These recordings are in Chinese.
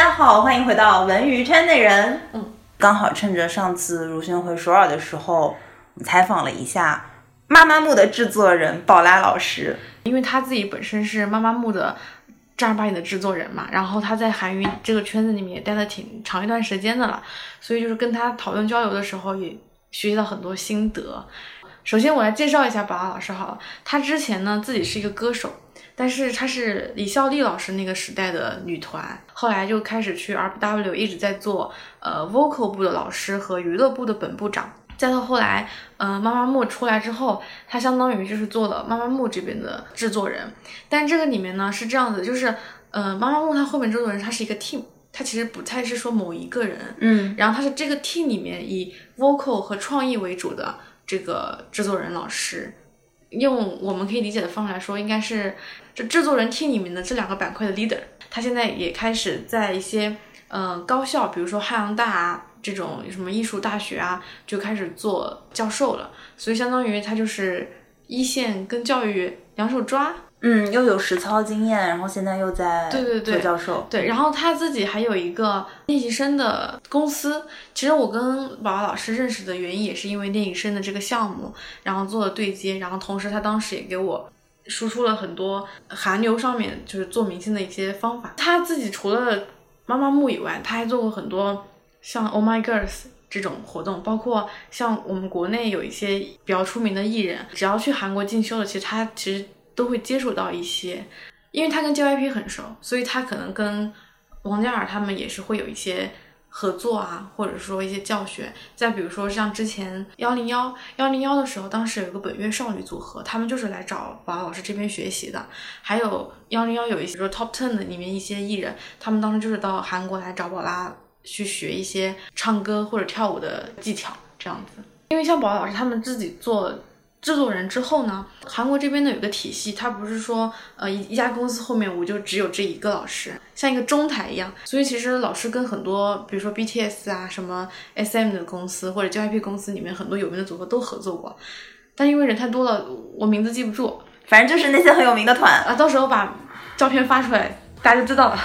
家好，欢迎回到文娱圈内人。嗯，刚好趁着上次如轩回首尔的时候，采访了一下妈妈木的制作人宝拉老师，因为他自己本身是妈妈木的正儿八经的制作人嘛，然后他在韩娱这个圈子里面也待了挺长一段时间的了，所以就是跟他讨论交流的时候，也学习到很多心得。首先，我来介绍一下宝拉老师好了，他之前呢自己是一个歌手。但是她是李孝利老师那个时代的女团，后来就开始去 RW，一直在做呃 vocal 部的老师和娱乐部的本部长。再到后来，呃，妈妈木出来之后，她相当于就是做了妈妈木这边的制作人。但这个里面呢是这样子，就是呃，妈妈木她后面制作人他是一个 team，他其实不太是说某一个人，嗯，然后他是这个 team 里面以 vocal 和创意为主的这个制作人老师。用我们可以理解的方式来说，应该是这制作人 team 里面的这两个板块的 leader。他现在也开始在一些嗯高校，比如说汉阳大啊这种什么艺术大学啊，就开始做教授了。所以相当于他就是一线跟教育两手抓。嗯，又有实操经验，然后现在又在对对对做教授，对，然后他自己还有一个练习生的公司。其实我跟宝宝老师认识的原因也是因为练习生的这个项目，然后做了对接，然后同时他当时也给我输出了很多韩流上面就是做明星的一些方法。他自己除了妈妈木以外，他还做过很多像 Oh My Girls 这种活动，包括像我们国内有一些比较出名的艺人，只要去韩国进修的，其实他其实。都会接触到一些，因为他跟 JYP 很熟，所以他可能跟王嘉尔他们也是会有一些合作啊，或者说一些教学。再比如说像之前幺零幺幺零幺的时候，当时有一个本月少女组合，他们就是来找宝拉老师这边学习的。还有幺零幺有一些说 Top Ten 的里面一些艺人，他们当时就是到韩国来找宝拉去学一些唱歌或者跳舞的技巧这样子。因为像宝拉老师他们自己做。制作人之后呢？韩国这边呢有个体系，它不是说呃一一家公司后面我就只有这一个老师，像一个中台一样。所以其实老师跟很多，比如说 BTS 啊、什么 SM 的公司或者 JYP 公司里面很多有名的组合都合作过，但因为人太多了，我名字记不住。反正就是那些很有名的团啊，到时候把照片发出来，大家就知道了。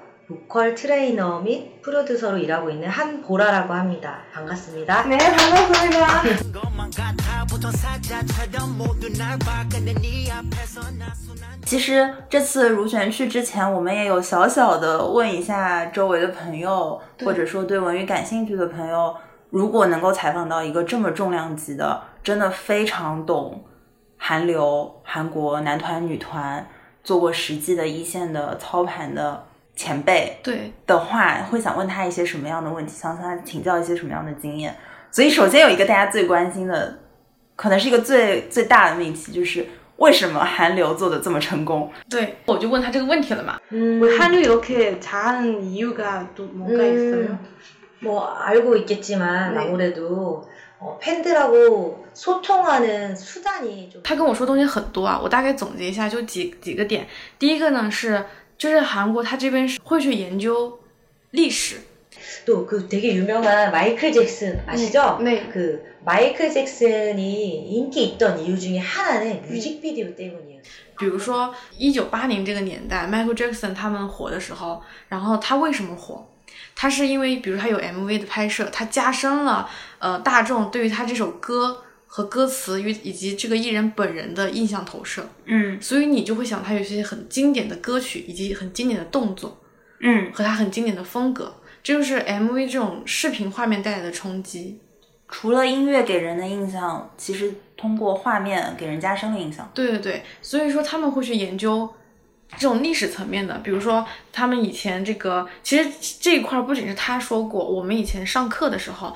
보컬 트레이너 및 프로듀서로 일하고 있는 한보라라고 합니다. 반갑습니다. 네, 반갑습니다. 其实这次如璇去之前，我们也有小小的问一下周围的朋友，或者说对文娱感兴趣的朋友，如果能够采访到一个这么重量级的，真的非常懂韩流、韩国男团、女团，做过实际的一线的操盘的 前辈的话，会想问他一些什么样的问题？想向他请教一些什么样的经验？所以首先有一个大家最关心的，可能是一个最最大的命题，就是为什么韩流做的这么成功？对，我就问他这个问题了嘛。嗯，韩流이렇게잘하는이유가또뭔가있어요뭐알고있겠지만아무래도어팬들하고소통하는수단이他跟我说东西很多啊，我大概总结一下，就几几个点。第一个呢是， 就是韩国他这边是会去研究历史。 또그 되게 유명한 마이클 잭슨 아시죠? 네. 그 마이클 잭슨이 인기 있던 이유 중에 하나는 뮤직비디오 때문이에요. 比如说一九八零这个年代，Michael Jackson 他们火的时候，然后他为什么火？他是因为，比如他有 MV 的拍摄，他加深了呃大众对于他这首歌 和歌词与以及这个艺人本人的印象投射。嗯，所以你就会想他有些很经典的歌曲以及很经典的动作。嗯，和他很经典的风格，这就是 MV 这种视频画面带来的冲击。除了音乐给人的印象，其实通过画面给人加深了印象。对对对，所以说他们会去研究这种历史层面的，比如说他们以前这个，其实这一块不仅是他说过，我们以前上课的时候，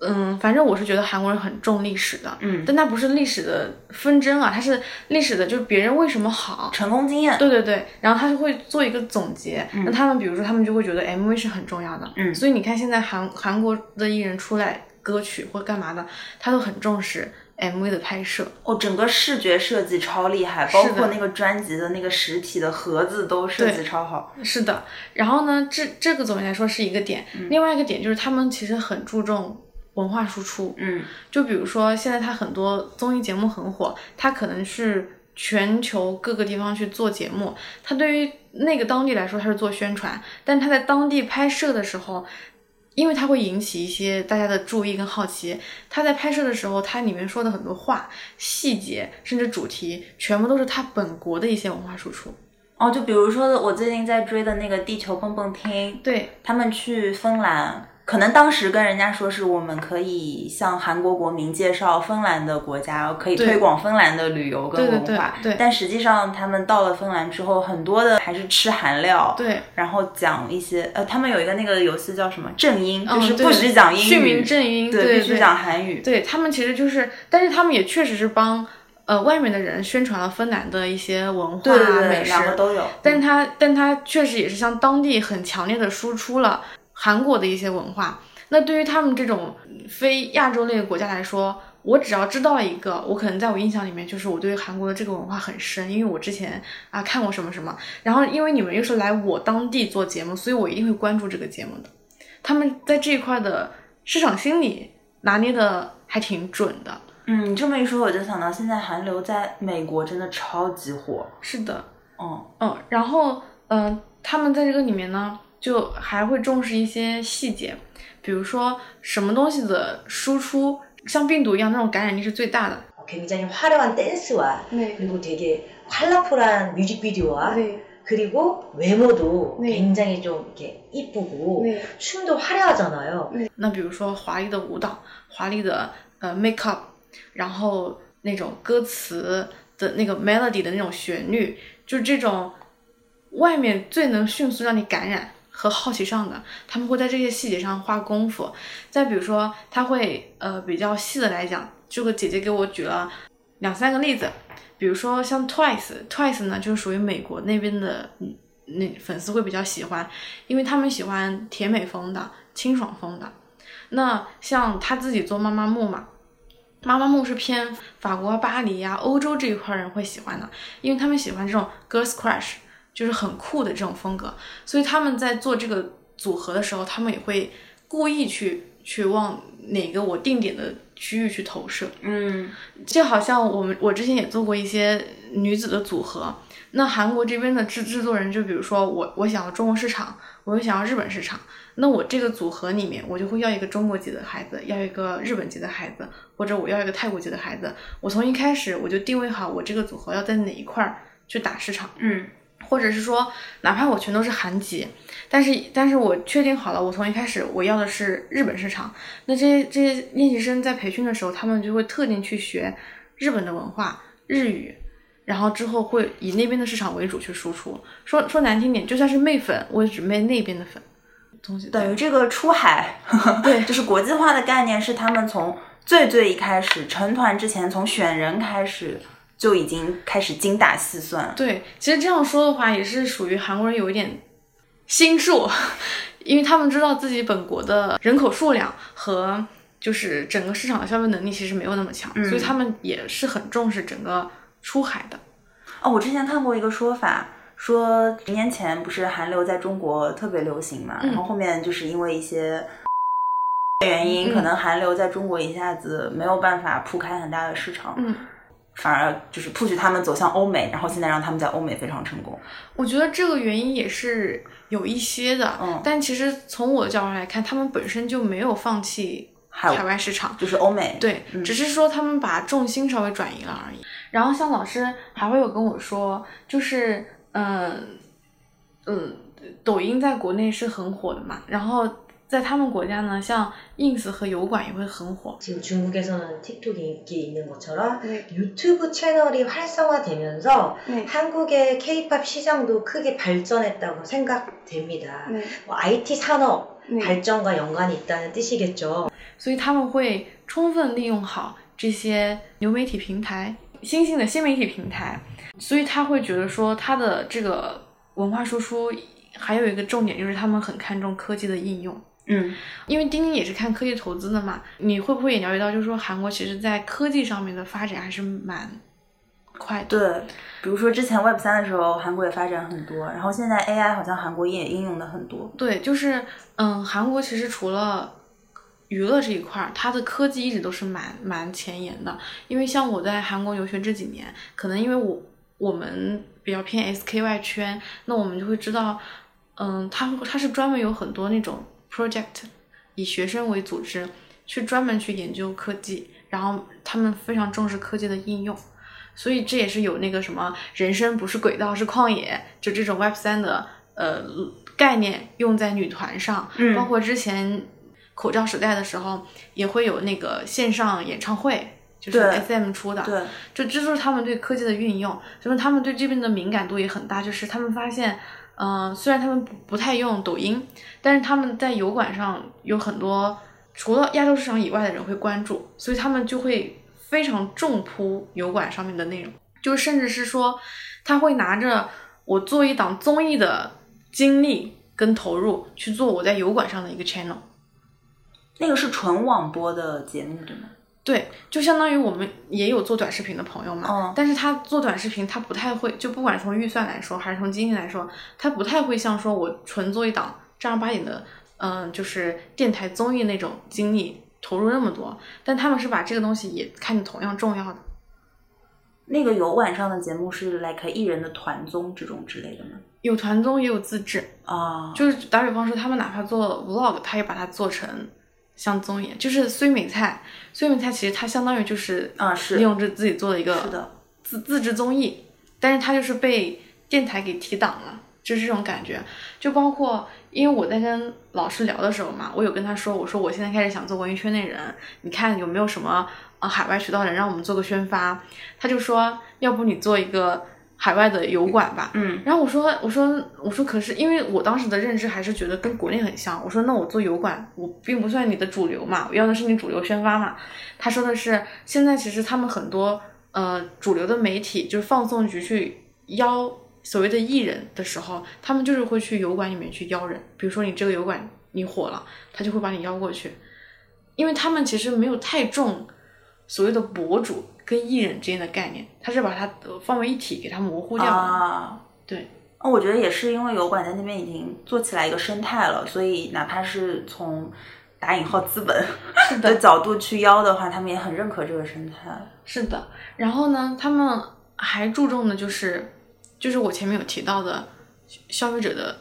嗯，反正我是觉得韩国人很重历史的，嗯但它不是历史的纷争啊，它是历史的，就是别人为什么好。成功经验。对对对，然后他就会做一个总结。那他们比如说，他们就会觉得 MV 是很重要的。嗯所以你看现在韩韩国的艺人出来歌曲或干嘛的，他都很重视 MV 的拍摄。哦，整个视觉设计超厉害，包括那个专辑的那个实体的盒子都设计超好。是的，然后呢，这这个总的来说是一个点。另外一个点就是他们其实很注重文化输出。嗯就比如说现在他很多综艺节目很火，他可能是全球各个地方去做节目，他对于那个当地来说他是做宣传，但他在当地拍摄的时候。因为它会引起一些大家的注意跟好奇，他在拍摄的时候，它里面说的很多话、细节，甚至主题，全部都是他本国的一些文化输出。哦，就比如说我最近在追的那个《地球蹦蹦厅》，对，他们去芬兰，可能当时跟人家说是我们可以向韩国国民介绍芬兰的国家，可以推广芬兰的旅游跟对对对文化。对但实际上他们到了芬兰之后，很多的还是吃韩料。对，然后讲一些呃，他们有一个那个游戏叫什么正音，就是不许讲英语，训民正音，对，对必须讲韩语。对他们其实就是，但是他们也确实是帮呃外面的人宣传了芬兰的一些文化对对对，美食，两个都有。但是他但他确实也是向当地很强烈的输出了韩国的一些文化。那对于他们这种非亚洲类的国家来说，我只要知道一个，我可能在我印象里面就是我对韩国的这个文化很深，因为我之前啊看过什么什么，然后因为你们又是来我当地做节目，所以我一定会关注这个节目的。他们在这一块的市场心理拿捏的还挺准的。嗯，你这么一说，我就想到现在韩流在美国真的超级火。是的，嗯，嗯，然后嗯、呃他们在这个里面呢，就还会重视一些细节，比如说什么东西的输出，像病毒一样那种感染力是最大的。 굉장히 화려한 댄스와 네. 그리고 되게 컬러풀한 뮤직비디오와 네. 그리고 외모도 네. 굉장히 좀 이렇게 이쁘고 네. 춤도 화려하잖아요. 那比如说华丽的舞蹈、华丽的呃 make up，然后那种歌词的那个 melody 的那种旋律，就这种外面最能迅速让你感染 和好奇上的，他们会在这些细节上花功夫。再比如说，他会呃比较细的来讲，这个姐姐给我举了两三个例子，比如说像 Twice，Twice 呢就是属于美国那边的嗯那粉丝会比较喜欢，因为他们喜欢甜美风的、清爽风的。那像他自己做妈妈木嘛，妈妈木是偏法国、巴黎呀、欧洲这一块人会喜欢的，因为他们喜欢这种 girls crush，就是很酷的这种风格，所以他们在做这个组合的时候，他们也会故意去去往哪个我定点的区域去投射。嗯，就好像我们我之前也做过一些女子的组合，那韩国这边的制制作人，就比如说我我想要中国市场，我又想要日本市场，那我这个组合里面，我就会要一个中国籍的孩子，要一个日本籍的孩子，或者我要一个泰国籍的孩子。我从一开始我就定位好我这个组合要在哪一块儿去打市场，嗯，或者是说，哪怕我全都是韩籍，但是但是我确定好了，我从一开始我要的是日本市场，那这些这些练习生在培训的时候，他们就会特定去学日本的文化、日语，然后之后会以那边的市场为主去输出。说说难听点，就算是媚粉，我也只媚那边的粉。东西等于这个出海，对就是国际化的概念是他们从最最一开始成团之前，从选人开始就已经开始精打细算。对，其实这样说的话，也是属于韩国人有一点心术，因为他们知道自己本国的人口数量和就是整个市场的消费能力其实没有那么强，所以他们也是很重视整个出海的。哦，我之前看过一个说法，说十年前不是韩流在中国特别流行嘛，嗯然后后面就是因为一些原因，嗯可能韩流在中国一下子没有办法铺开很大的市场，嗯，反而就是 push 他们走向欧美，然后现在让他们在欧美非常成功。我觉得这个原因也是有一些的，嗯但其实从我的角度来看，他们本身就没有放弃海海外市场。就是欧美，对，只是说他们把重心稍微转移了而已。然后像老师还会有跟我说，就是嗯嗯，抖音在国内是很火的嘛，然后在他们国家呢，像 ins 和油管也会很火。 지금 중국에서는 틱톡이 인기 있는 것처럼 네. 유튜브 채널이 활성화되면서 네. 한국의 케이팝 시장도 크게 발전했다고 생각됩니다. 뭐 IT 산업 네. 발전과 연관이 있다는 뜻이겠죠. 所以他们会充分利用好这些流媒体平台、新兴的新媒体平台，所以他会觉得说他的这个文化输出还有一个重点就是他们很看重科技的应用。 嗯，因为钉钉也是看科技投资的嘛，你会不会也了解到，就是说韩国其实在科技上面的发展还是蛮快的。对，比如说之前 Web 三的时候，韩国也发展很多，然后现在 AI 好像韩国也应用的很多。对，就是嗯，韩国其实除了娱乐这一块儿，它的科技一直都是蛮蛮前沿的。因为像我在韩国留学这几年，可能因为我我们比较偏 SKY 圈，那我们就会知道，嗯，它它是专门有很多那种 project，以学生为组织，去专门去研究科技，然后他们非常重视科技的应用。所以这也是有那个什么人生不是轨道是旷野，就这种 Web 三的呃概念用在女团上，嗯包括之前口罩时代的时候也会有那个线上演唱会，就是 SM 出的，对，就这就是他们对科技的运用，就是他们对这边的敏感度也很大，就是他们发现，嗯、虽然他们不不太用抖音，但是他们在油管上有很多除了亚洲市场以外的人会关注，所以他们就会非常重铺油管上面的内容，就甚至是说他会拿着我做一档综艺的精力跟投入去做我在油管上的一个 channel。那个是纯网播的节目，对吗？对，就相当于我们也有做短视频的朋友嘛，嗯但是他做短视频，他不太会，就不管从预算来说，还是从经济来说，他不太会像说我纯做一档正儿八经的，嗯、就是电台综艺那种精力投入那么多，但他们是把这个东西也看得同样重要的。那个有晚上的节目是 like 艺人的团综这种之类的吗？有团综也有自制，啊，就是打比方说，他们哪怕做 vlog，他也把它做成像综艺，就是虽美菜，虽美菜其实它相当于就是啊是利用着自己做的一个是的，自自制综艺，但是它就是被电台给提档了，就是这种感觉。就包括因为我在跟老师聊的时候嘛，我有跟他说，我说我现在开始想做文艺圈内人，你看有没有什么啊海外渠道的人让我们做个宣发？他就说，要不你做一个海外的油管吧。嗯然后我说，我说，我说，可是因为我当时的认知还是觉得跟国内很像。我说，那我做油管，我并不算你的主流嘛，我要的是你主流宣发嘛。他说的是，现在其实他们很多呃主流的媒体，就是放送局去邀所谓的艺人的时候，他们就是会去油管里面去邀人。比如说你这个油管你火了，他就会把你邀过去，因为他们其实没有太重所谓的博主跟艺人之间的概念，他是把它呃放为一体，给它模糊掉了。啊，对。哦我觉得也是因为油管在那边已经做起来一个生态了，所以哪怕是从打引号资本是的角度去邀的话，他们也很认可这个生态。是的，然后呢，他们还注重的就是，就是我前面有提到的消费者的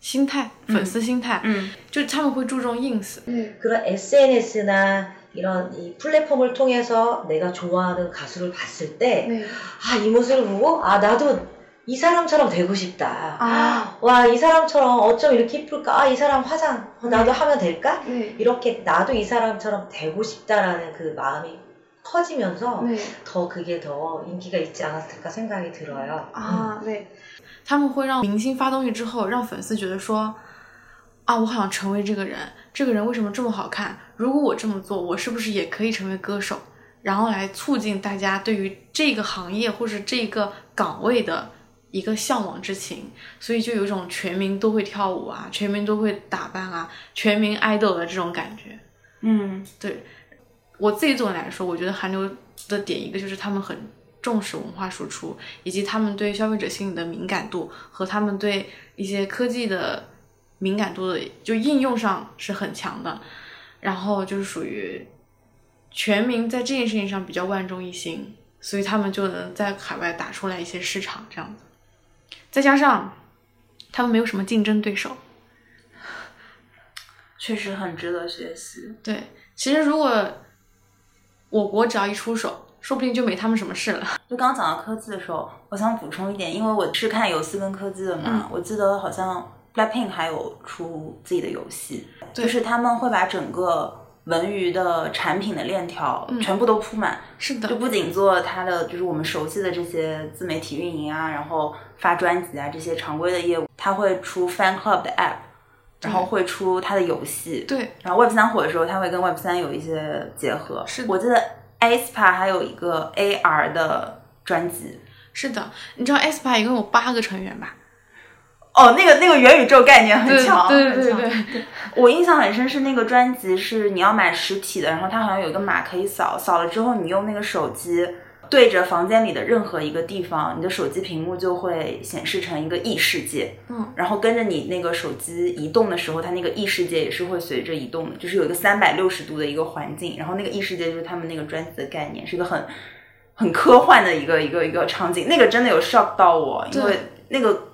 心态、粉丝心态，嗯就他们会注重 ins， 그런 SNS나 이런 이 플랫폼을 통해서 내가 좋아하는 가수를 봤을 때, 아, 이 모습을 보고, 아, 나도 이 사람처럼 되고 싶다. 아. 와, 이 사람처럼 어쩜 이렇게 이쁠까? 아, 이 사람 화장, 어, 나도 하면 될까? 네. 이렇게 나도 이 사람처럼 되고 싶다라는 그 마음이 커지면서 네. 더 그게 더 인기가 있지 않았을까 생각이 들어요. 啊，对，他们会让明星发东西之后，让粉丝觉得说， 啊，我好想成为这个人，这个人为什么这么好看？如果我这么做，我是不是也可以成为歌手？然后来促进大家对于这个行业或是这个岗位的一个向往之情，所以就有一种全民都会跳舞啊，全民都会打扮啊，全民爱豆的这种感觉。嗯对我自己总的来说，我觉得韩流的点一个就是他们很重视文化输出，以及他们对消费者心理的敏感度和他们对一些科技的敏感度的就应用上是很强的，然后就是属于全民在这件事情上比较万众一心，所以他们就能在海外打出来一些市场这样子，再加上他们没有什么竞争对手，确实很值得学习。对，其实如果我国只要一出手，说不定就没他们什么事了。就刚讲到科技的时候，我想补充一点，因为我是看游戏跟科技的嘛，嗯我记得好像 Blackpink 还有出自己的游戏，就是他们会把整个文娱的产品的链条嗯全部都铺满，是的就，不仅做它的就是我们熟悉的这些自媒体运营啊，然后发专辑啊这些常规的业务，它会出 Fan Club 的 App，然后会出它的游戏。对，然后 Web 三火的时候，它会跟 Web 三有一些结合。是的我记得 aespa 还有一个 AR 的专辑。是的，你知道 aespa 一共有八个成员吧？哦，那个那个元宇宙概念很强，对对对很强对，我印象很深是那个专辑是你要买实体的，然后它好像有一个码可以扫，扫了之后你用那个手机对着房间里的任何一个地方，你的手机屏幕就会显示成一个异世界，嗯，然后跟着你那个手机移动的时候，它那个异世界也是会随着移动的，就是有一个三百六十度的一个环境，然后那个异世界就是他们那个专辑的概念，是一个很很科幻的一个一个一个场景，那个真的有 shock 到我，因为那个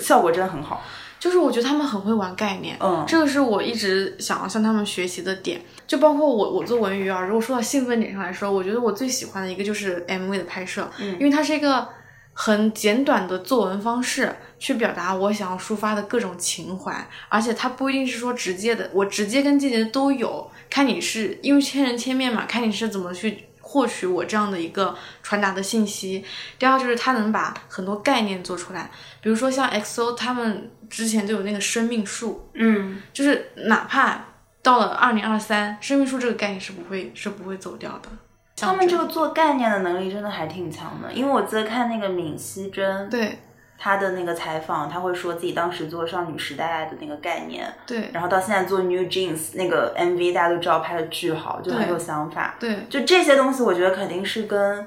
效果真的很好，就是我觉得他们很会玩概念，嗯这个是我一直想要向他们学习的点。就包括我，我做文娱啊，如果说到兴奋点上来说，我觉得我最喜欢的一个就是 MV 的拍摄，嗯因为它是一个很简短的作文方式，去表达我想要抒发的各种情怀，而且它不一定是说直接的，我直接跟间接的都有，看你是因为千人千面嘛，看你是怎么去。获取我这样的一个传达的信息。第二就是他能把很多概念做出来，比如说像 XO 他们之前就有那个生命树，嗯。就是哪怕到了二零二三，生命树这个概念是不会是不会走掉的。他们这个做概念的能力真的还挺强的，因为我在看那个闵熙珍，对她的那个采访，他会说自己当时做少女时代的那个概念，对然后到现在做 New Jeans 那个 MV，大家都知道拍的巨好，就很有想法。对就这些东西，我觉得肯定是跟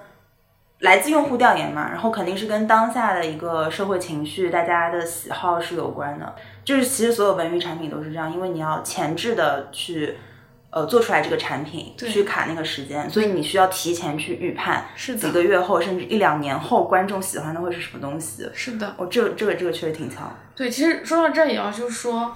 来自用户调研嘛，然后肯定是跟当下的一个社会情绪、大家的喜好是有关的。就是其实所有文娱产品都是这样，因为你要前置的去。呃，做出来这个产品去卡那个时间，所以你需要提前去预判，是的几个月后甚至一两年后，观众喜欢的会是什么东西。是的，哦，这个这个这个确实挺强。对。其实说到这儿也要就是说，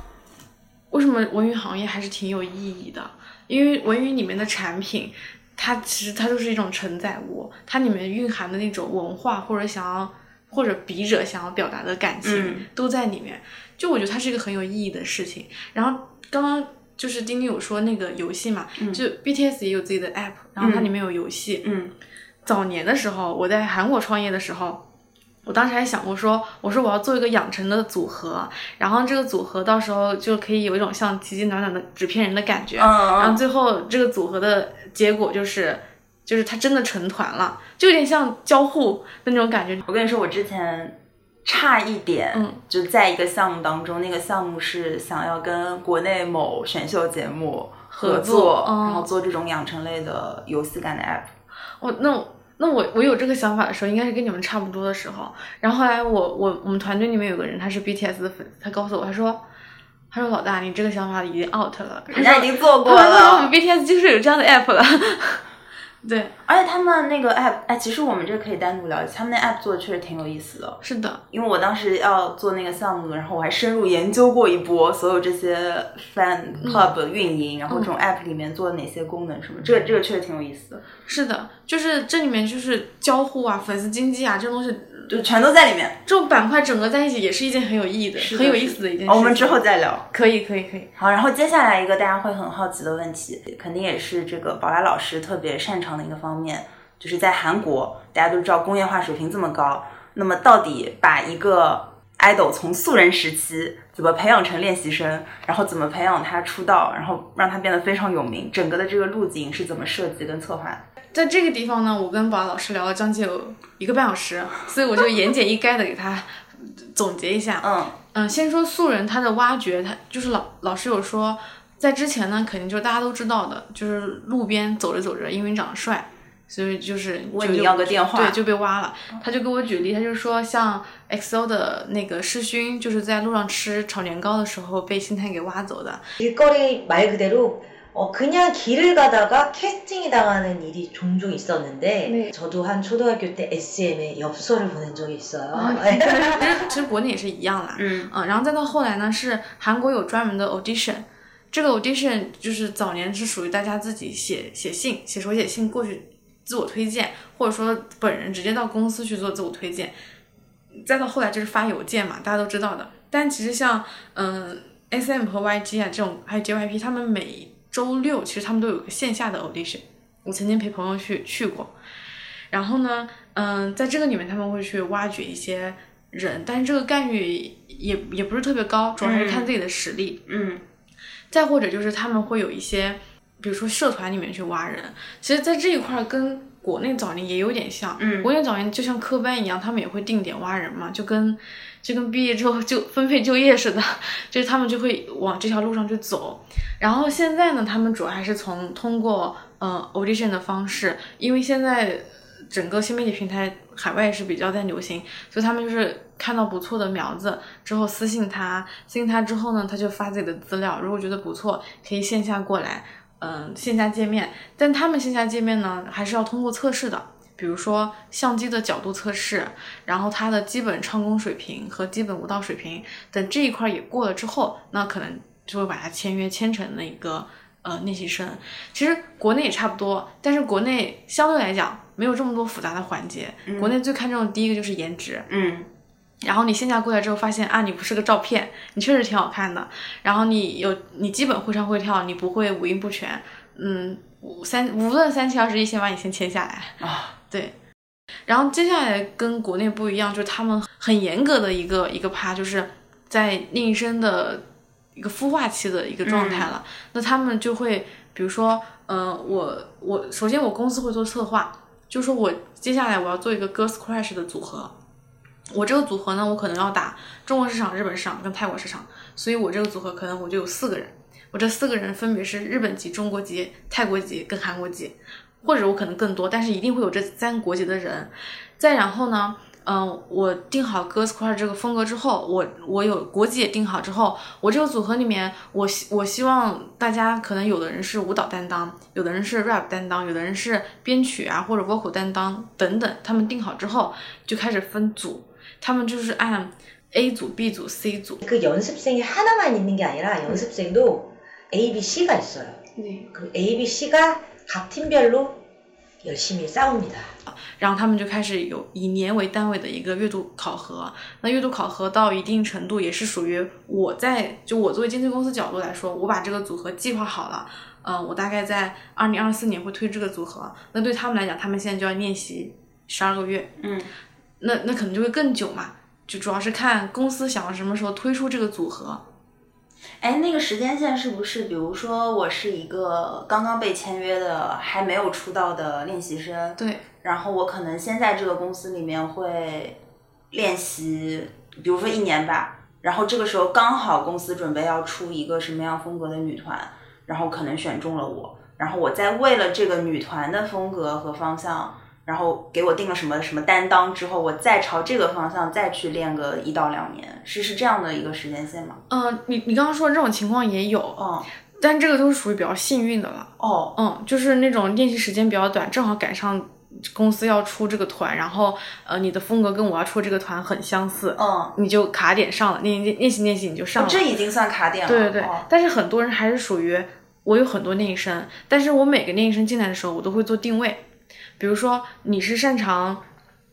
为什么文娱行业还是挺有意义的？因为文娱里面的产品，它其实它就是一种承载物，它里面蕴含的那种文化或者想要或者笔者想要表达的感情、嗯都在里面。就我觉得它是一个很有意义的事情。然后刚刚就是丁丁有说那个游戏嘛，就 BTS 也有自己的 app，然后它里面有游戏。嗯早年的时候，我在韩国创业的时候，我当时还想过说，我说我要做一个养成的组合，然后这个组合到时候就可以有一种像奇迹暖暖的纸片人的感觉。然后最后这个组合的结果就是，就是它真的成团了，就有点像交互的那种感觉。我跟你说，我之前差一点，嗯就在一个项目当中，那个项目是想要跟国内某选秀节目合合作嗯然后做这种养成类的游戏感的 app。我那我那我我有这个想法的时候，应该是跟你们差不多的时候。然后后来我我我们团队里面有个人，他是 BTS 的粉丝，他告诉我，他说。他说：“老大，你这个想法已经 out 了。人家已经做过 他说我们，BTS 就是有这样的 app 了。对，而且他们那个 app，哎，其实我们这可以单独聊一下，他们那 app 做的确实挺有意思的。是的，因为我当时要做那个项目，然后我还深入研究过一波所有这些 fan 嗯 club 的运营，然后这种 app 里面做哪些功能什么，这个这个确实挺有意思的，是的，就是这里面就是交互啊、粉丝经济啊这种东西，就全都在里面。这种板块整合在一起，也是一件很有意义的、的很有意思的一件事情。哦我们之后再聊。可以，可以，可以。好，然后接下来一个大家会很好奇的问题，肯定也是这个宝拉老师特别擅长的一个方面，就是在韩国，大家都知道工业化水平这么高，那么到底把一个 idol 从素人时期怎么培养成练习生，然后怎么培养他出道，然后让他变得非常有名，整个的这个路径是怎么设计跟策划的？在这个地方呢，我跟宝老师聊了将近有一个半小时，所以我就言简意赅的给他总结一下。嗯嗯，先说素人他的挖掘，他就是老老师有说，在之前呢，肯定就是大家都知道的，就是路边走着走着，因为你长得帅，所以就是问你要个电话对，就被挖了。他就给我举例，他就说像 XO 的那个世勋，就是在路上吃炒年糕的时候被星探给挖走的。길거리 말 그대로 어, 그냥 길을 가다가 캐스팅이 당하는 일이 종종 있었는데 네. 저도 한 초등학교 때 SM에 엽서를 보낸 적이 있어요. 其实其实国内也是一样啦。嗯嗯，然后再到后来呢，是韩国有专门的 audition，这个 audition 就是早年是属于大家自己写写信、写手写信过去自我推荐，或者说本人直接到公司去做自我推荐，再到后来就是发邮件嘛，大家都知道的。但其实像嗯 S M 和 Y G 啊这种，还有 J Y P，他们每 周六其实他们都有个线下的 audition，我曾经陪朋友去去过。然后呢，嗯，在这个里面他们会去挖掘一些人，但是这个概率也也不是特别高，主要还是看自己的实力。嗯再或者就是他们会有一些，比如说社团里面去挖人，其实，在这一块儿跟国内早年也有点像。嗯国内早年就像科班一样，他们也会定点挖人嘛，就跟就跟毕业之后就分配就业似的，就是他们就会往这条路上去走。然后现在呢，他们主要还是从通过呃 audition 的方式，因为现在整个新媒体平台海外是比较在流行，所以他们就是看到不错的苗子之后私信他，私信他之后呢，他就发自己的资料，如果觉得不错，可以线下过来，嗯、线下见面。但他们线下见面呢，还是要通过测试的。比如说相机的角度测试，然后他的基本唱功水平和基本舞蹈水平等这一块也过了之后，那可能就会把他签约签成那个呃练习生。其实国内也差不多，但是国内相对来讲没有这么多复杂的环节。国内最看重的第一个就是颜值，嗯然后你线下过来之后发现啊，你不是个照片，你确实挺好看的。然后你有你基本会唱会跳，你不会五音不全，嗯，五三无论三七二十一，先把你先签下来。啊对，然后接下来跟国内不一样，就是他们很严格的一个一个趴，就是在练习生的一个孵化期的一个状态了。那他们就会，比如说，嗯、我我首先我公司会做策划，就说我接下来我要做一个 Girls Crush 的组合。我这个组合呢，我可能要打中国市场、日本市场跟泰国市场，所以我这个组合可能我就有四个人，我这四个人分别是日本籍、中国籍、泰国籍跟韩国籍，或者我可能更多，但是一定会有这三个国籍的人。再然后呢，嗯、我定好 Girls Crush 这个风格之后，我我有国籍也定好之后，我这个组合里面，我希我希望大家可能有的人是舞蹈担当，有的人是 rap 担当，有的人是编曲啊或者 vocal 担当等等，他们定好之后就开始分组，他们就是按 A 组、B 组、C 组。 그 연습생이 하나만 있는 게 아니라 연습생도 A, B, C가 있어요. 对。 그 A, B, C가 각 팀별로 열심히 싸웁니다. 然后他们就开始有以年为单位的一个月度考核。那月度考核到一定程度，也是属于我在就我作为经纪公司角度来说，我把这个组合计划好了。嗯、我大概在二零二四年会推这个组合。那对他们来讲，他们现在就要练习十二个月，嗯那那可能就会更久嘛。就主要是看公司想要什么时候推出这个组合。 哎，那个时间线是不是，比如说我是一个刚刚被签约的还没有出道的练习生，对，然后我可能先在这个公司里面会练习，比如说一年吧，然后这个时候刚好公司准备要出一个什么样风格的女团，然后可能选中了我，然后我再为了这个女团的风格和方向。然后给我定了什么什么担当之后，我再朝这个方向再去练个一到两年，是是这样的一个时间线吗？嗯、你你刚刚说的这种情况也有，嗯但这个都是属于比较幸运的了。哦，嗯，就是那种练习时间比较短，正好赶上公司要出这个团，然后呃，你的风格跟我要出这个团很相似，嗯，你就卡点上了，练练练习练习你就上了。这已经算卡点了。对对对，哦但是很多人还是属于我有很多练习生，但是我每个练习生进来的时候，我都会做定位，比如说你是擅长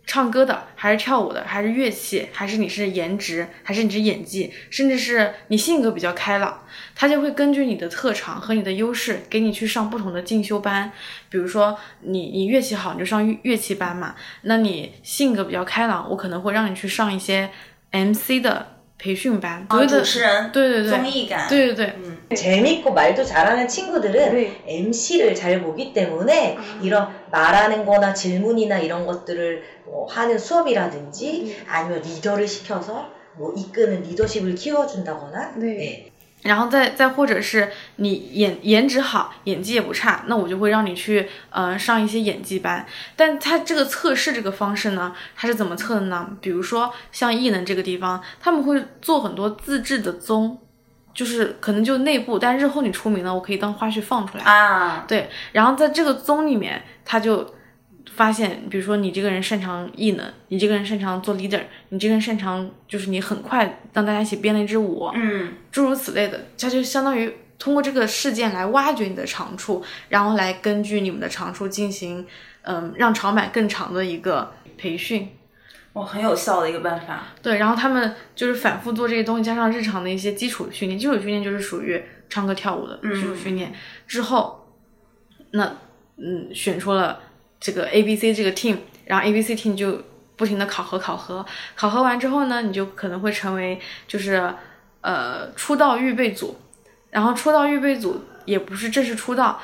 唱歌的，还是跳舞的，还是乐器，还是你是颜值，还是你是演技，甚至是你性格比较开朗，他就会根据你的特长和你的优势，给你去上不同的进修班。比如说你 你乐器好，你就上乐器班嘛。那你性格比较开朗，我可能会让你去上一些 MC 的培训班，所啊，谓的主持人，对对对综艺感，对对对， 재밌고 말도 잘하는 친구들은 네. MC를 잘 보기 때문에 이런 말하는 거나 질문이나 이런 것들을 뭐 하는 수업이라든지 아니면 리더를 시켜서 뭐 이끄는 리더십을 키워준다거나 네. 然后再再或者是你演颜值好，演技也不差，那我就会让你去呃上一些演技班。但他这个测试这个方式呢，他是怎么测的呢？比如说像艺能这个地方，他们会做很多自制的综，就是可能就内部，但日后你出名了，我可以当花絮放出来。啊，对，然后在这个综里面，他就发现，比如说你这个人擅长艺能，你这个人擅长做 leader，你这个人擅长就是你很快让大家一起编了一支舞，嗯，诸如此类的，它就相当于通过这个事件来挖掘你的长处，然后来根据你们的长处进行，嗯，让长板更长的一个培训。哇，很有效的一个办法。对，然后他们就是反复做这些东西，加上日常的一些基础训练，基础训练就是属于唱歌跳舞的基础训练。之后，那嗯选出了这个 A B C 这个 team，然后 A B C team 就不停的考核考核，考核完之后呢，你就可能会成为就是呃出道预备组，然后出道预备组也不是正式出道。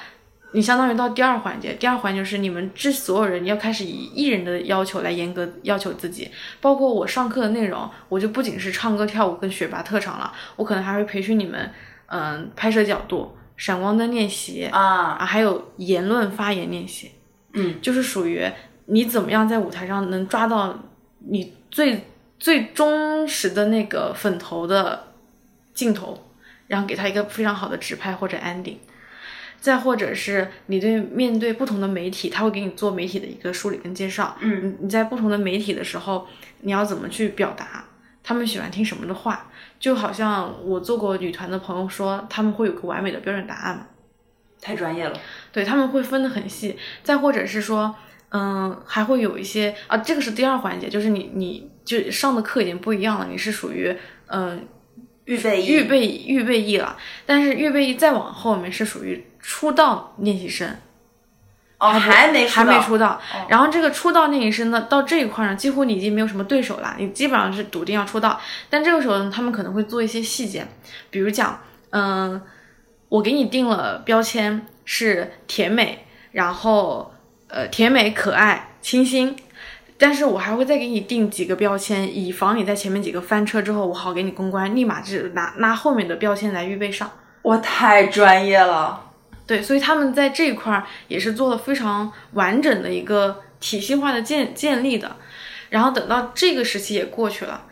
你相当于到第二环节，第二环节是你们这所有人要开始以艺人的要求来严格要求自己，包括我上课的内容，我就不仅是唱歌跳舞跟学拔特长了，我可能还会培训你们，嗯，拍摄角度、闪光灯练习啊，还有言论发言练习，嗯，就是属于你怎么样在舞台上能抓到你最最忠实的那个粉头的镜头，然后给他一个非常好的直拍或者 ending。再或者是你对面对不同的媒体，他会给你做媒体的一个梳理跟介绍。嗯，你你在不同的媒体的时候，你要怎么去表达？他们喜欢听什么的话？就好像我做过女团的朋友说，他们会有个完美的标准答案嘛？太专业了。对他们会分得很细。再或者是说，嗯，还会有一些啊，这个是第二环节，就是你你就上的课已经不一样了，你是属于嗯预备预备预备役了，但是预备役再往后面是属于。出道练习生，哦，还没还没出道。然后这个出道练习生呢，到这一块呢，几乎你已经没有什么对手了，你基本上是笃定要出道。但这个时候呢，他们可能会做一些细节，比如讲，嗯，我给你定了标签是甜美，然后呃甜美可爱清新，但是我还会再给你定几个标签，以防你在前面几个翻车之后，我好给你公关，立马就拿拿后面的标签来预备上。我太专业了。对，所以他们在这一块儿也是做了非常完整的一个体系化的建建立的，然后等到这个时期也过去了，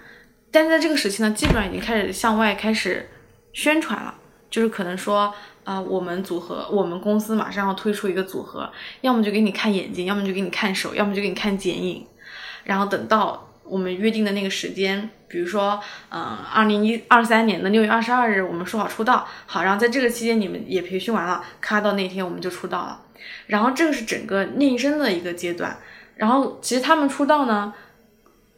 但在这个时期呢，基本上已经开始向外开始宣传了，就是可能说啊，我们组合，我们公司马上要推出一个组合，要么就给你看眼睛，要么就给你看手，要么就给你看剪影，然后等到。我们约定的那个时间，比如说，嗯，二零一二三年的六月二十二日，我们说好出道，好，然后在这个期间你们也培训完了，咔到那天我们就出道了，然后这个是整个练习生的一个阶段，然后其实他们出道呢，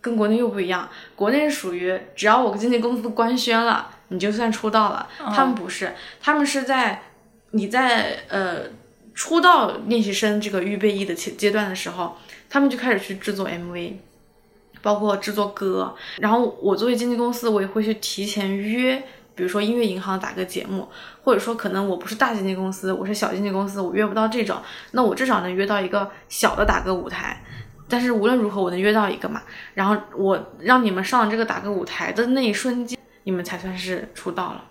跟国内又不一样，国内属于只要我经纪公司官宣了，你就算出道了，他们不是，他们是在你在呃出道练习生这个预备役的阶阶段的时候，他们就开始去制作 MV。包括制作歌，然后我作为经纪公司，我也会去提前约，比如说音乐银行打个节目，或者说可能我不是大经纪公司，我是小经纪公司，我约不到这种，那我至少能约到一个小的打歌舞台。但是无论如何，我能约到一个嘛，然后我让你们上这个打歌舞台的那一瞬间，你们才算是出道了。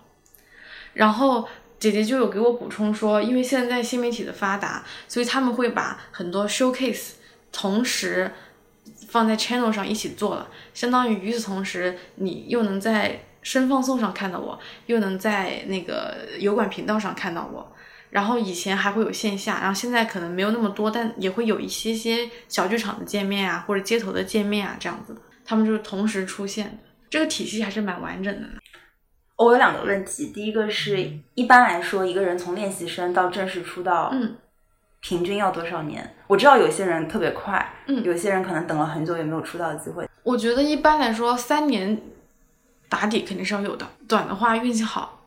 然后姐姐就有给我补充说，因为现在新媒体的发达，所以他们会把很多 showcase 同时。放在 channel 上一起做了，相当于与此同时，你又能在声放送上看到我，又能在那个油管频道上看到我。然后以前还会有线下，然后现在可能没有那么多，但也会有一些些小剧场的见面啊，或者街头的见面啊这样子，他们就是同时出现的，这个体系还是蛮完整的。我有两个问题，第一个是一般来说，一个人从练习生到正式出道，嗯。平均要多少年？我知道有些人特别快，嗯，有些人可能等了很久也没有出道的机会。我觉得一般来说三年打底肯定是要有的，短的话运气好，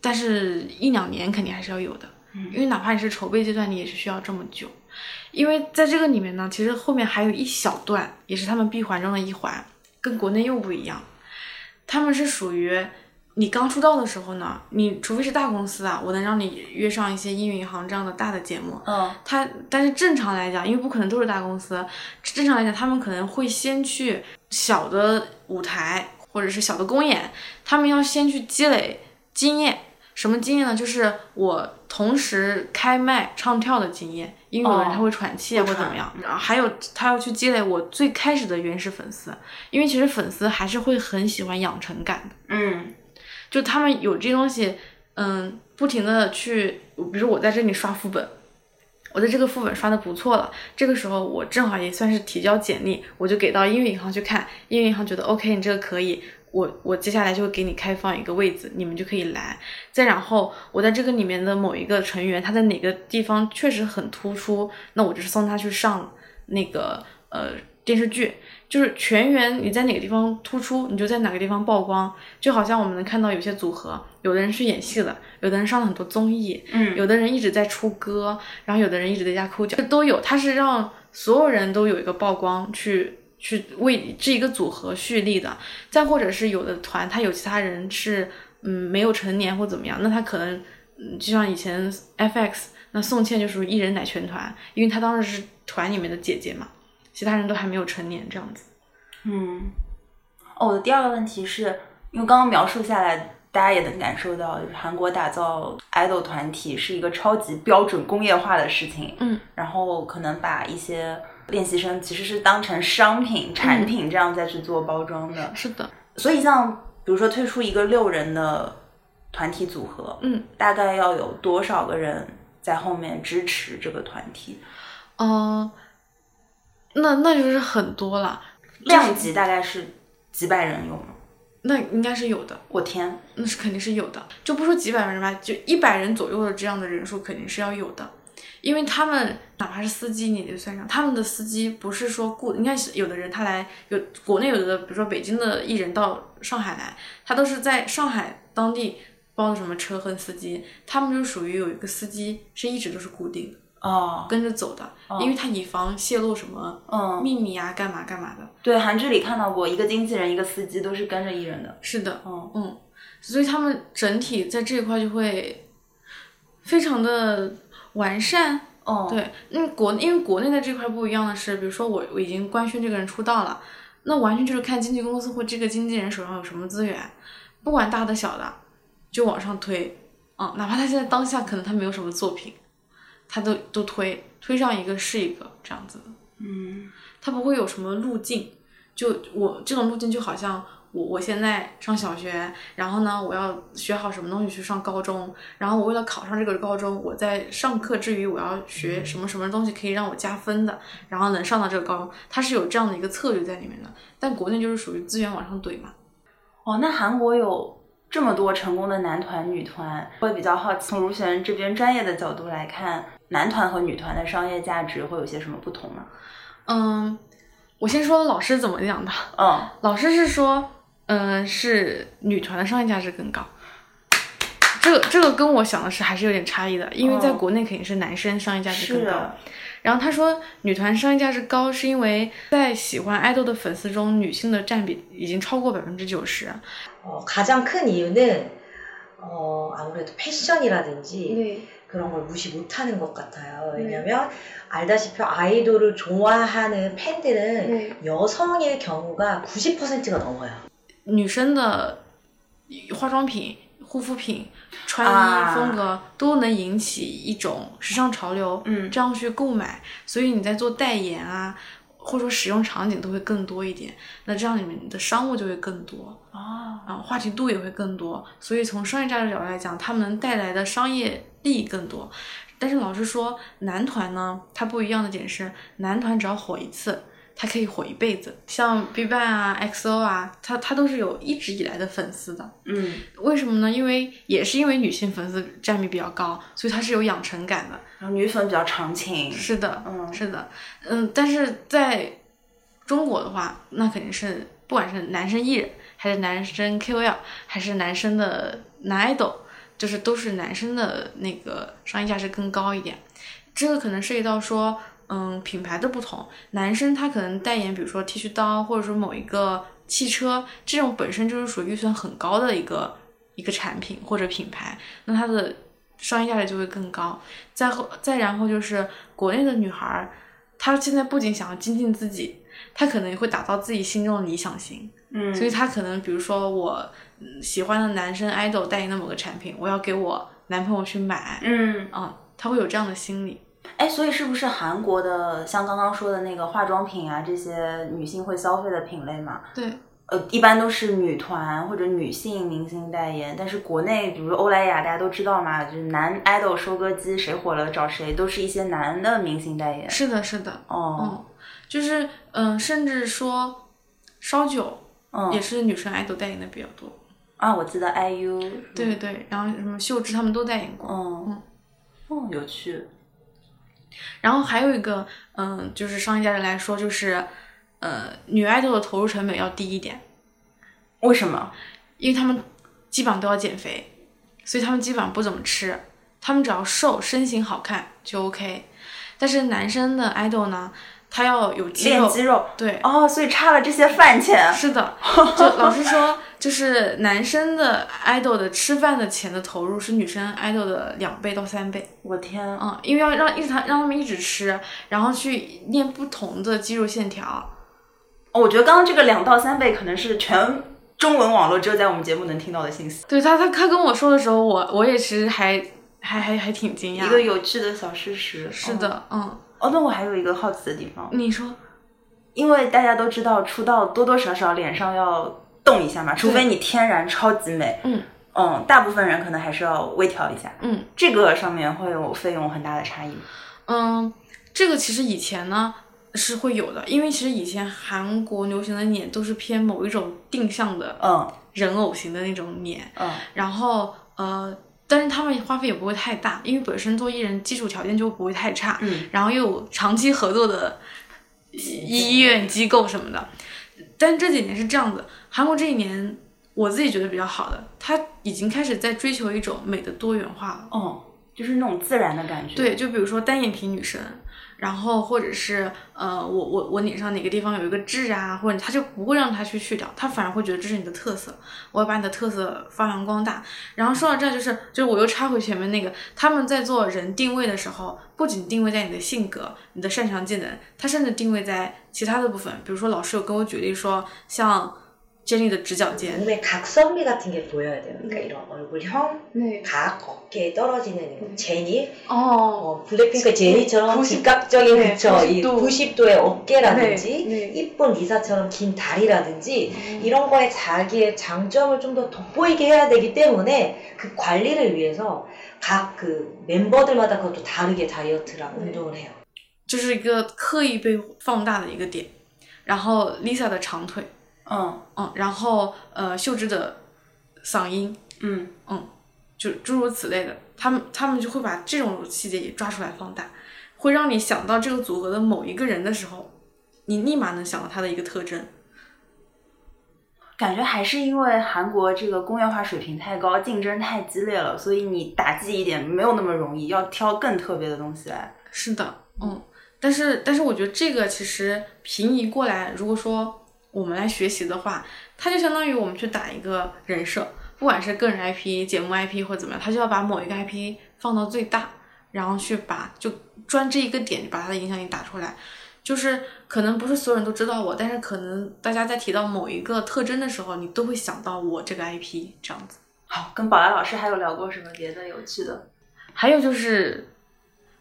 但是一两年肯定还是要有的，嗯，因为哪怕你是筹备阶段，你也是需要这么久。因为在这个里面呢，其实后面还有一小段，也是他们闭环中的一环，跟国内又不一样，他们是属于。你刚出道的时候呢，你除非是大公司啊，我能让你约上一些音乐银行这样的大的节目。嗯，他但是正常来讲，因为不可能都是大公司，正常来讲他们可能会先去小的舞台或者是小的公演，他们要先去积累经验。什么经验呢？就是我同时开麦唱跳的经验，因为有人他会喘气啊或怎么样。然后还有他要去积累我最开始的原始粉丝，因为其实粉丝还是会很喜欢养成感的。嗯。就他们有这东西，嗯，不停的去，比如我在这里刷副本，我在这个副本刷的不错了，这个时候我正好也算是提交简历，我就给到英语银行去看，英语银行觉得 OK，你这个可以，我我接下来就会给你开放一个位置，你们就可以来。再然后我在这个里面的某一个成员，他在哪个地方确实很突出，那我就是送他去上那个呃电视剧。就是全员，你在哪个地方突出，你就在哪个地方曝光。就好像我们能看到有些组合，有的人是演戏的，有的人上了很多综艺，嗯，有的人一直在出歌，然后有的人一直在家抠脚，这都有。他是让所有人都有一个曝光，去去为这一个组合蓄力的。再或者是有的团，他有其他人是嗯没有成年或怎么样，那他可能嗯就像以前 FX，那宋茜就属于一人奶全团，因为她当时是团里面的姐姐嘛，其他人都还没有成年这样子。嗯，哦，我的第二个问题是因为刚刚描述下来，大家也能感受到，就是韩国打造 idol 团体是一个超级标准工业化的事情。嗯，然后可能把一些练习生其实是当成商品、产品这样再去做包装的。是的，所以像比如说推出一个六人的团体组合，嗯，大概要有多少个人在后面支持这个团体？嗯、那那就是很多了，量级大概是几百人有吗？那应该是有的。我天，那是肯定是有的，就不说几百人吧，就一百人左右的这样的人数肯定是要有的，因为他们哪怕是司机，你也得算上，他们的司机不是说雇，你看有的人他来有国内有的，比如说北京的艺人到上海来，他都是在上海当地包的什么车和司机，他们就属于有一个司机是一直都是固定的，哦，跟着走的，因为他以防泄露什么嗯，秘密啊，干嘛干嘛的。对，韩剧里看到过，一个经纪人，一个司机都是跟着艺人的。是的，嗯嗯，所以他们整体在这一块就会非常的完善。哦，对，因为，国因为国内的这块不一样的是，比如说我我已经官宣这个人出道了，那完全就是看经纪公司或这个经纪人手上有什么资源，不管大的小的，就往上推。嗯，哪怕他现在当下可能他没有什么作品，他都都推推上一个是一个这样子的。嗯他不会有什么路径。就我这种路径就好像我我现在上小学，然后呢我要学好什么东西去上高中，然后我为了考上这个高中，我在上课之余我要学什么什么东西可以让我加分的，然后能上到这个高中，它是有这样的一个策略在里面的。但国内就是属于资源往上怼嘛。哦，那韩国有这么多成功的男团、女团，会比较好奇，从如璇这边专业的角度来看，男团和女团的商业价值会有些什么不同吗？嗯，我先说老师怎么讲的。嗯，老师是说，嗯、是女团的商业价值更高。这个这个跟我想的是还是有点差异的，因为在哦国内肯定是男生商业价值更高。是啊然后他说，女团商业价值高，是因为在喜欢爱豆的粉丝中，女性的占比已经超过百分之九十。 어, 가장 큰 이유는 어, 아무래도 패션이라든지 그런 걸 무시 못하는 것 같아요. 왜냐면 알다시피 아이돌을 좋아하는 팬들은 여성의 경우가 90%가 넘어요. 女生的化妆品、护肤品、穿啊。衣风格都能引起一种时尚潮流，嗯。这样去购买，所以你在做代言啊，或者说使用场景都会更多一点，那这样里面的商务就会更多哦，啊，话题度也会更多，所以从商业价值角度来讲，他们能带来的商业利益更多。但是老实说，男团呢，它不一样的点是，男团只要火一次，它可以火一辈子。像 BigBang 啊、XO 啊，他他都是有一直以来的粉丝的。嗯，为什么呢？因为也是因为女性粉丝占比比较高，所以它是有养成感的。然后女粉比较长情。是的，嗯是的，嗯，但是在中国的话，那肯定是不管是男生艺人，还是男生 KOL，还是男生的男 idol，就是都是男生的那个商业价值更高一点。这个可能涉及到说，嗯，品牌的不同，男生他可能代言，比如说剃须刀，或者说某一个汽车，这种本身就是属于预算很高的一个一个产品或者品牌，那它的商业价值就会更高。再后再然后就是国内的女孩儿，她现在不仅想要精进自己，她可能也会打造自己心中的理想型，嗯，所以她可能比如说我嗯喜欢的男生 idol 代言的某个产品，我要给我男朋友去买，嗯，嗯，她会有这样的心理。哎，所以是不是韩国的像刚刚说的那个化妆品啊，这些女性会消费的品类嘛？对，呃，一般都是女团或者女性明星代言，但是国内比如欧莱雅，大家都知道嘛，就是男 idol 收割机，谁火了找谁，都是一些男的明星代言。是的，是的，哦，嗯，就是嗯，甚至说烧酒嗯，也是女生 idol 代言的比较多。啊，我记得 IU，对对对，然后什么秀智他们都代言过。嗯，哦，有趣。然后还有一个，嗯，就是商业价值来说，就是，呃，女 idol 的投入成本要低一点，为什么？因为他们基本上都要减肥，所以他们基本上不怎么吃，他们只要瘦，身形好看就 OK。但是男生的 idol 呢，他要有肌肉，练肌肉。对，哦，所以差了这些饭钱。是的，就老师说，就是男生的 idol 的吃饭的钱的投入是女生 idol 的两倍到三倍。我天，嗯，因为要让一直他让他们一直吃，然后去练不同的肌肉线条。哦我觉得刚刚这个两到三倍可能是全中文网络只有在我们节目能听到的信息，对他，他他跟我说的时候，我我也其实还还还还挺惊讶。一个有趣的小事实。是的，嗯，哦，那我还有一个好奇的地方，你说，因为大家都知道出道多多少少脸上要动一下嘛，除非你天然超级美，嗯。嗯，大部分人可能还是要微调一下，嗯。这个上面会有费用很大的差异。嗯，这个其实以前呢是会有的，因为其实以前韩国流行的脸都是偏某一种定向的嗯。人偶型的那种脸，嗯。然后呃，但是他们花费也不会太大，因为本身做艺人基础条件就不会太差，嗯然后又有长期合作的医院机构什么的。但这几年是这样子，韩国这一年我自己觉得比较好的，他已经开始在追求一种美的多元化了。哦，就是那种自然的感觉。，对，就比如说单眼皮女生，然后或者是呃，我我我脸上哪个地方有一个痣啊，或者他就不会让他去去掉，他反而会觉得这是你的特色，我要把你的特色发扬光大。然后说到这儿，就是就是我又插回前面那个，他们在做人定位的时候，不仅定位在你的性格、你的擅长技能，他甚至定位在其他的部分，比如说老师有跟我举例说，像 Jenny 的直角肩， 몸에 각선미 같은 게 보여야 돼요. 그러니까 이런 얼굴형, 对， 각, 어깨에 떨어지는 이거 제니, 哦， 어, 블랙핑크 제니처럼 90 직각적인 네, 그쵸, 이 90도. 90도의 어깨라든지 네, 네. 이쁜 리사처럼 긴 다리라든지 이런 거에 자기의 장점을 좀 더 돋보이게 해야 되기 때문에 그 관리를 위해서 각 그 멤버들마다 그것도 다르게 다이어트랑 네. 운동을 해요. 就是一个刻意被放大的一个点。然后 Lisa 的长腿， 嗯嗯，然后呃秀智的嗓音，嗯嗯就诸如此类的，他们他们就会把这种细节也抓出来放大，会让你想到这个组合的某一个人的时候，你立马能想到他的一个特征。感觉还是因为韩国这个工业化水平太高，竞争太激烈了，所以你打击一点没有那么容易，要挑更特别的东西来。是的，嗯，但是但是我觉得这个其实平移过来，如果说我们来学习的话，它就相当于我们去打一个人设，不管是个人 IP、节目 IP 或者怎么样，它就要把某一个 IP 放到最大，然后去把就专这一个点把它的影响力打出来。就是可能不是所有人都知道我，但是可能大家在提到某一个特征的时候，你都会想到我这个 IP 这样子。好，跟宝来老师还有聊过什么别的有趣的？还有就是，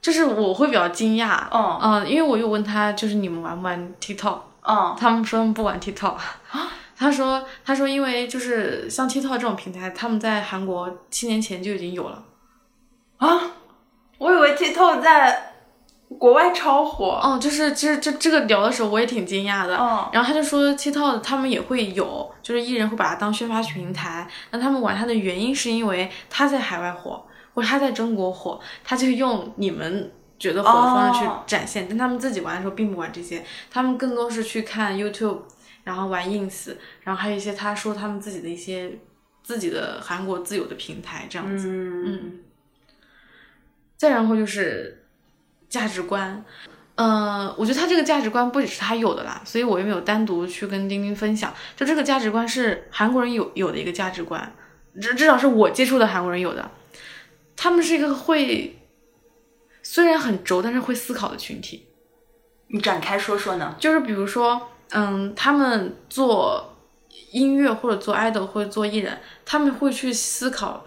就是我会比较惊讶，嗯嗯，因为我有问他，就是你们玩不玩 TikTok？嗯他们说他们不玩 TikTok 啊。他说，他说，因为就是像 TikTok 这种平台，他们在韩国七年前就已经有了。啊，我以为 TikTok 在国外超火。哦，就是其实这这个聊的时候，我也挺惊讶的。嗯然后他就说，TikTok 他们也会有，就是艺人会把它当宣发平台。那他们玩它的原因是因为它在海外火，或者他在中国火，他就用你们觉得火的方式去哦展现。但他们自己玩的时候并不玩这些，他们更多是去看 YouTube，然后玩 Ins，然后还有一些他说他们自己的一些自己的韩国自有的平台这样子。嗯再然后就是价值观，呃，我觉得他这个价值观不只是他有的啦，所以我也没有单独去跟丁丁分享。就这个价值观是韩国人有有的一个价值观，至至少是我接触的韩国人有的。他们是一个会虽然很轴，但是会思考的群体。你展开说说呢？就是比如说，嗯，他们做音乐或者做 idol 或者做艺人，他们会去思考，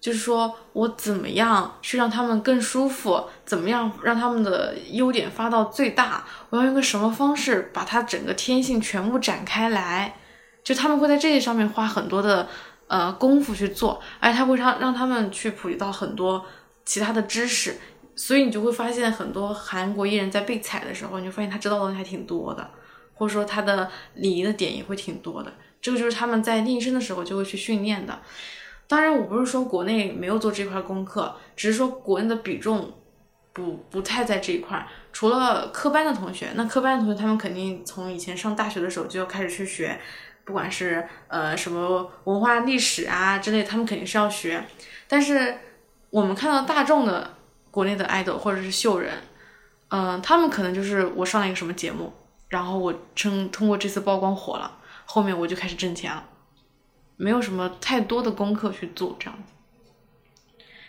就是说我怎么样去让他们更舒服，怎么样让他们的优点发到最大，我要用个什么方式把他整个天性全部展开来，就他们会在这些上面花很多的呃功夫去做，而且他会让让他们去普及到很多其他的知识，所以你就会发现很多韩国艺人在被踩的时候，你就发现他知道的东西还挺多的，或者说他的礼仪的点也会挺多的。这个就是他们在练声的时候就会去训练的。当然，我不是说国内没有做这块功课，只是说国内的比重不不太在这一块。除了科班的同学，那科班的同学他们肯定从以前上大学的时候就要开始去学，不管是呃什么文化历史啊之类，他们肯定是要学。但是我们看到大众的国内的 idol 或者是秀人，嗯、他们可能就是我上了一个什么节目，然后我称通过这次曝光火了，后面我就开始挣钱了，没有什么太多的功课去做，这样子，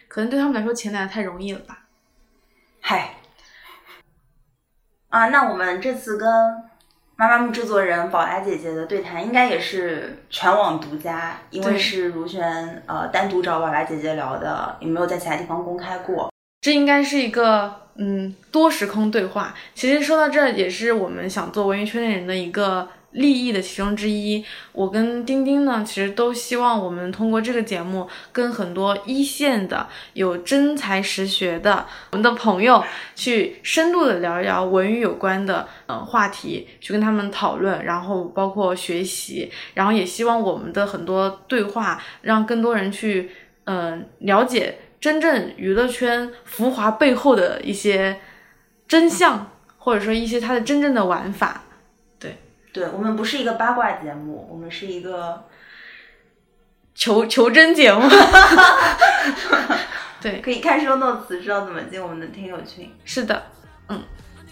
可能对他们来说钱来的太容易了吧。嗨，啊，那我们这次跟妈妈木制作人宝拉姐姐的对谈，应该也是全网独家，因为是如璇呃单独找宝拉姐姐聊的，也没有在其他地方公开过。这应该是一个嗯多时空对话。其实说到这儿，也是我们想做文娱圈内人的一个利益的其中之一。我跟丁丁呢，其实都希望我们通过这个节目，跟很多一线的有真才实学的我们的朋友，去深度的聊一聊文娱有关的呃话题，去跟他们讨论，然后包括学习，然后也希望我们的很多对话，让更多人去嗯、了解。真正娱乐圈浮华背后的一些真相，或者说一些它的真正的玩法。对对我们不是一个八卦节目，我们是一个求求真节目，对，可以看 show notes 知道怎么进我们的听友群。是的，嗯，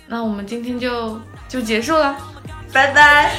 那我们今天就就结束了。拜拜。